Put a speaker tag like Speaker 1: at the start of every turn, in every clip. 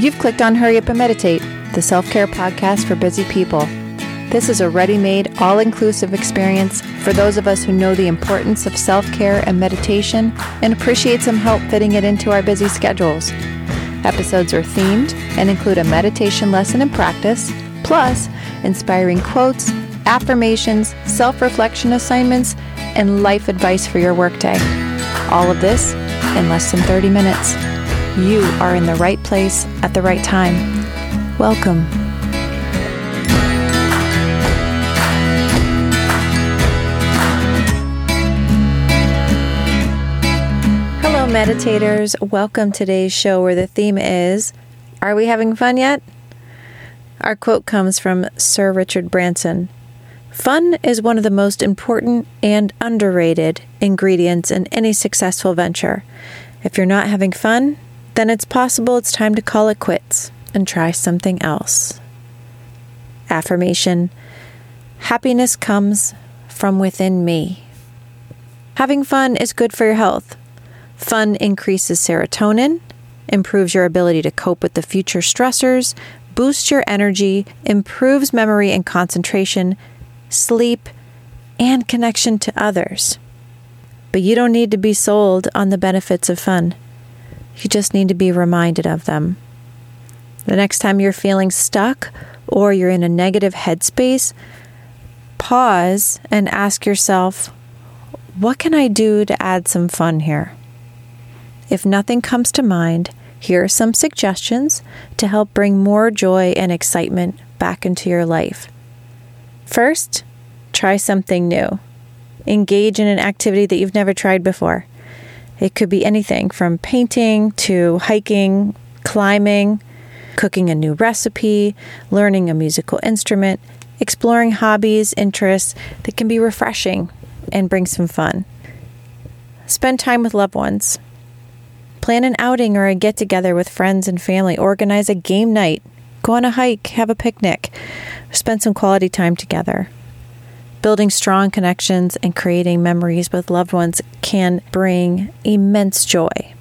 Speaker 1: You've clicked on Hurry Up and Meditate, the self care podcast for busy people. This is a ready made, all inclusive experience for those of us who know the importance of self care and meditation and appreciate some help fitting it into our busy schedules. Episodes are themed and include a meditation lesson and practice, plus inspiring quotes, affirmations, self reflection assignments, and life advice for your workday. All of this in less than 30 minutes. You are in the right place at the right time. Welcome. Hello, meditators. Welcome to today's show where the theme is Are we having fun yet? Our quote comes from Sir Richard Branson. Fun is one of the most important and underrated ingredients in any successful venture. If you're not having fun, then it's possible it's time to call it quits and try something else. Affirmation Happiness comes from within me. Having fun is good for your health. Fun increases serotonin, improves your ability to cope with the future stressors, boosts your energy, improves memory and concentration, sleep, and connection to others. But you don't need to be sold on the benefits of fun. You just need to be reminded of them. The next time you're feeling stuck or you're in a negative headspace, pause and ask yourself, what can I do to add some fun here? If nothing comes to mind, here are some suggestions to help bring more joy and excitement back into your life. First, try something new. Engage in an activity that you've never tried before. It could be anything from painting to hiking, climbing, cooking a new recipe, learning a musical instrument, exploring hobbies, interests that can be refreshing and bring some fun. Spend time with loved ones. Plan an outing or a get together with friends and family. Organize a game night. Go on a hike, have a picnic, spend some quality time together. Building strong connections and creating memories with loved ones can bring immense joy.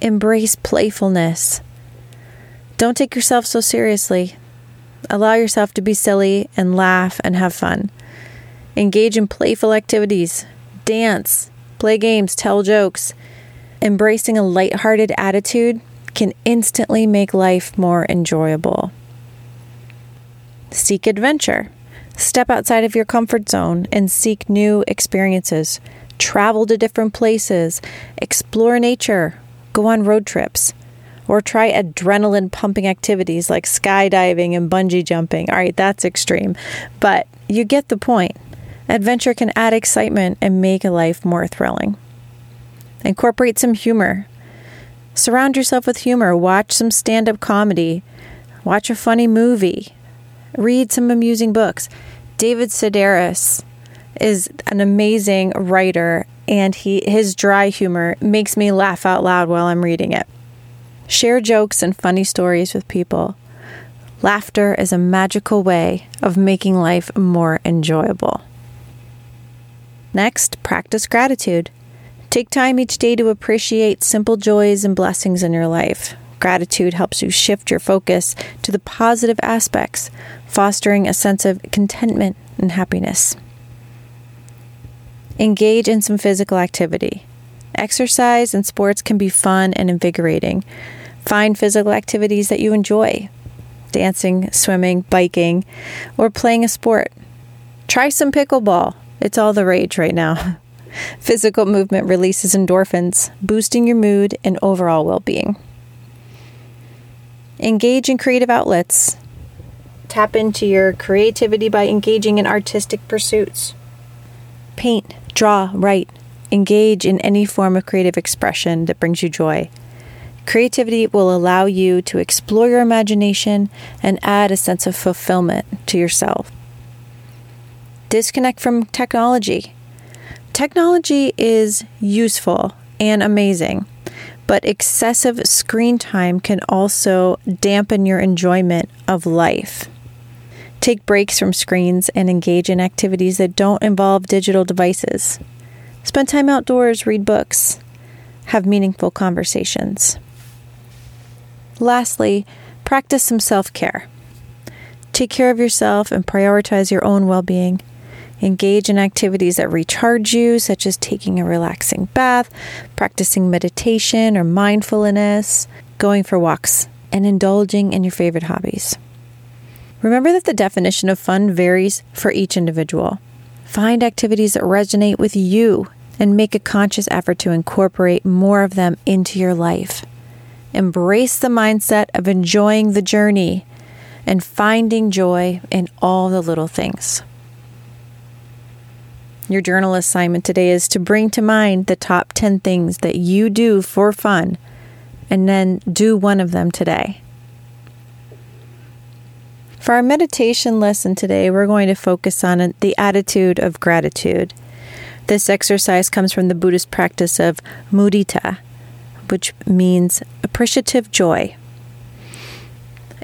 Speaker 1: Embrace playfulness. Don't take yourself so seriously. Allow yourself to be silly and laugh and have fun. Engage in playful activities, dance, play games, tell jokes. Embracing a lighthearted attitude can instantly make life more enjoyable. Seek adventure. Step outside of your comfort zone and seek new experiences. Travel to different places, explore nature, go on road trips, or try adrenaline pumping activities like skydiving and bungee jumping. All right, that's extreme, but you get the point. Adventure can add excitement and make a life more thrilling. Incorporate some humor. Surround yourself with humor. Watch some stand up comedy. Watch a funny movie read some amusing books. David Sedaris is an amazing writer and he his dry humor makes me laugh out loud while I'm reading it. Share jokes and funny stories with people. Laughter is a magical way of making life more enjoyable. Next, practice gratitude. Take time each day to appreciate simple joys and blessings in your life. Gratitude helps you shift your focus to the positive aspects, fostering a sense of contentment and happiness. Engage in some physical activity. Exercise and sports can be fun and invigorating. Find physical activities that you enjoy dancing, swimming, biking, or playing a sport. Try some pickleball. It's all the rage right now. Physical movement releases endorphins, boosting your mood and overall well being. Engage in creative outlets. Tap into your creativity by engaging in artistic pursuits. Paint, draw, write. Engage in any form of creative expression that brings you joy. Creativity will allow you to explore your imagination and add a sense of fulfillment to yourself. Disconnect from technology. Technology is useful and amazing, but excessive screen time can also dampen your enjoyment of life. Take breaks from screens and engage in activities that don't involve digital devices. Spend time outdoors, read books, have meaningful conversations. Lastly, practice some self care. Take care of yourself and prioritize your own well being. Engage in activities that recharge you, such as taking a relaxing bath, practicing meditation or mindfulness, going for walks, and indulging in your favorite hobbies. Remember that the definition of fun varies for each individual. Find activities that resonate with you and make a conscious effort to incorporate more of them into your life. Embrace the mindset of enjoying the journey and finding joy in all the little things. Your journal assignment today is to bring to mind the top 10 things that you do for fun and then do one of them today. For our meditation lesson today, we're going to focus on the attitude of gratitude. This exercise comes from the Buddhist practice of mudita, which means appreciative joy.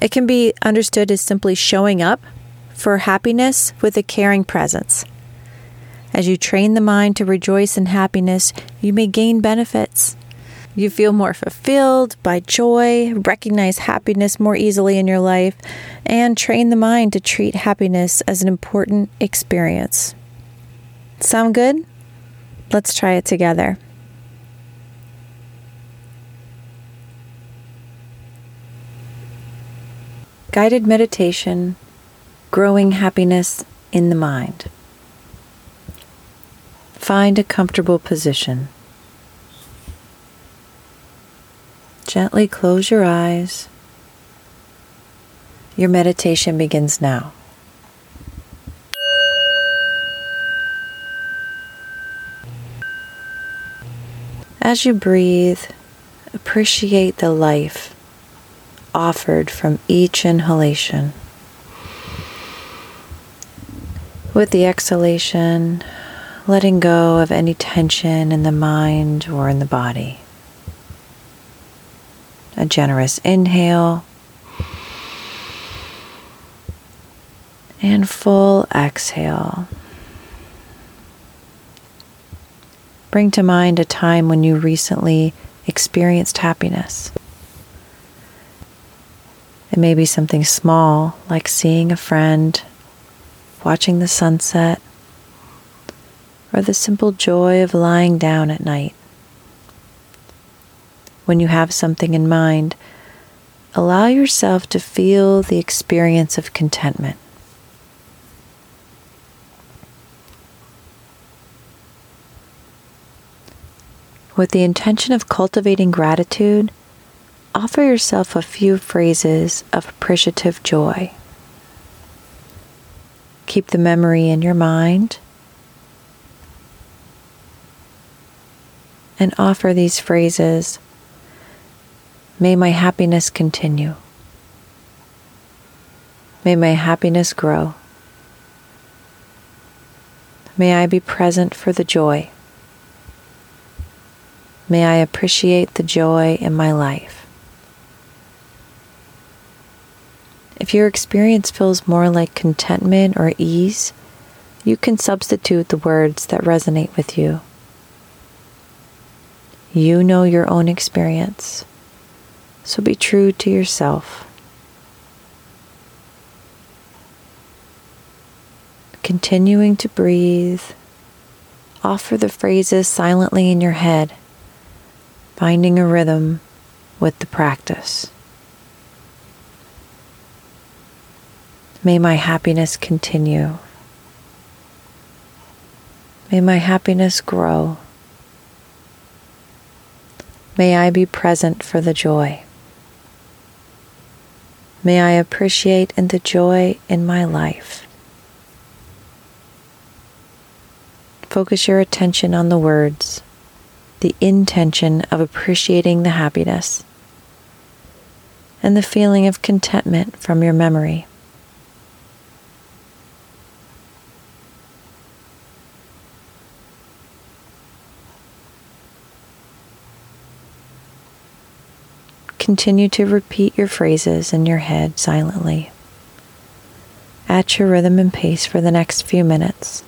Speaker 1: It can be understood as simply showing up for happiness with a caring presence. As you train the mind to rejoice in happiness, you may gain benefits. You feel more fulfilled by joy, recognize happiness more easily in your life, and train the mind to treat happiness as an important experience. Sound good? Let's try it together. Guided meditation, growing happiness in the mind. Find a comfortable position. Gently close your eyes. Your meditation begins now. As you breathe, appreciate the life offered from each inhalation. With the exhalation, letting go of any tension in the mind or in the body. A generous inhale and full exhale. Bring to mind a time when you recently experienced happiness. It may be something small, like seeing a friend, watching the sunset, or the simple joy of lying down at night. When you have something in mind, allow yourself to feel the experience of contentment. With the intention of cultivating gratitude, offer yourself a few phrases of appreciative joy. Keep the memory in your mind and offer these phrases May my happiness continue. May my happiness grow. May I be present for the joy. May I appreciate the joy in my life. If your experience feels more like contentment or ease, you can substitute the words that resonate with you. You know your own experience, so be true to yourself. Continuing to breathe, offer the phrases silently in your head, finding a rhythm with the practice. May my happiness continue. May my happiness grow. May I be present for the joy. May I appreciate in the joy in my life. Focus your attention on the words, the intention of appreciating the happiness, and the feeling of contentment from your memory. Continue to repeat your phrases in your head silently at your rhythm and pace for the next few minutes.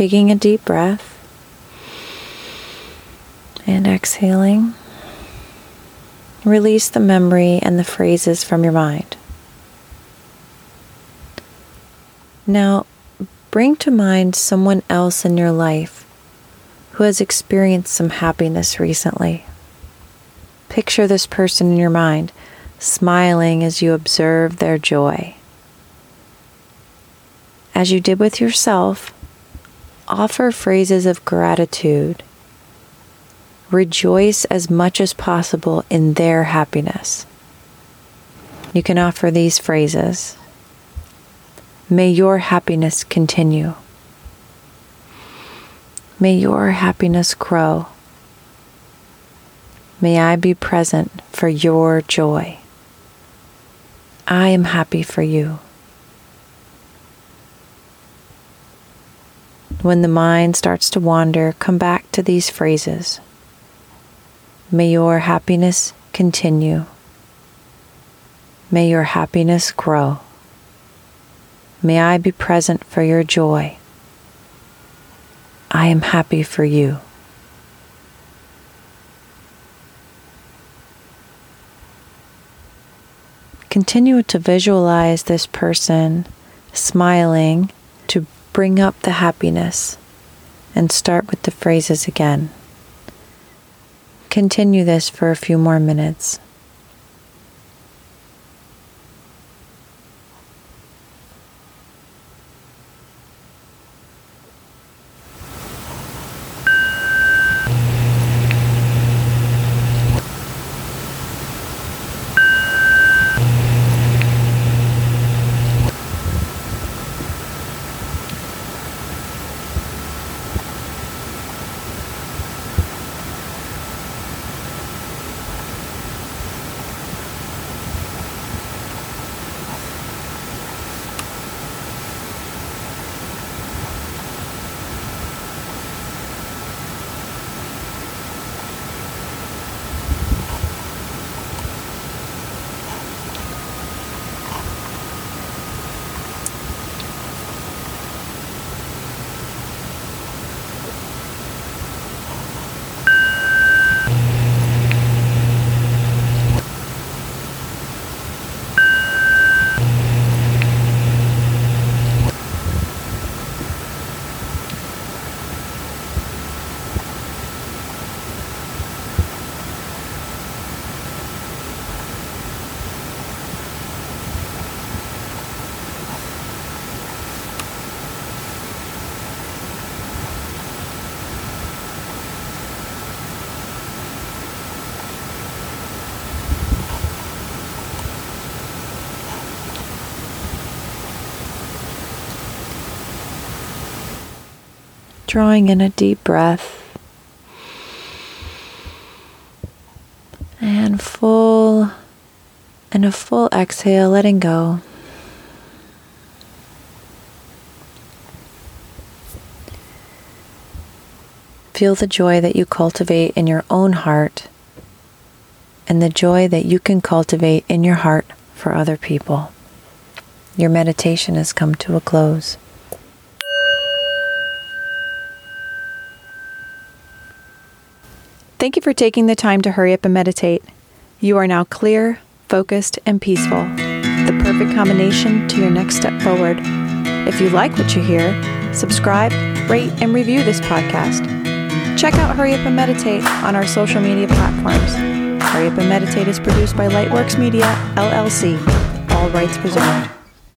Speaker 1: Taking a deep breath and exhaling. Release the memory and the phrases from your mind. Now, bring to mind someone else in your life who has experienced some happiness recently. Picture this person in your mind, smiling as you observe their joy. As you did with yourself, offer phrases of gratitude. Rejoice as much as possible in their happiness. You can offer these phrases May your happiness continue. May your happiness grow. May I be present for your joy. I am happy for you. When the mind starts to wander, come back to these phrases. May your happiness continue. May your happiness grow. May I be present for your joy. I am happy for you. Continue to visualize this person smiling bring up the happiness and start with the phrases again. Continue this for a few more minutes. Drawing in a deep breath and full and a full exhale, letting go. Feel the joy that you cultivate in your own heart and the joy that you can cultivate in your heart for other people. Your meditation has come to a close. Thank you for taking the time to hurry up and meditate. You are now clear, focused, and peaceful. The perfect combination to your next step forward. If you like what you hear, subscribe, rate, and review this podcast. Check out Hurry Up and Meditate on our social media platforms. Hurry Up and Meditate is produced by Lightworks Media, LLC. All rights reserved.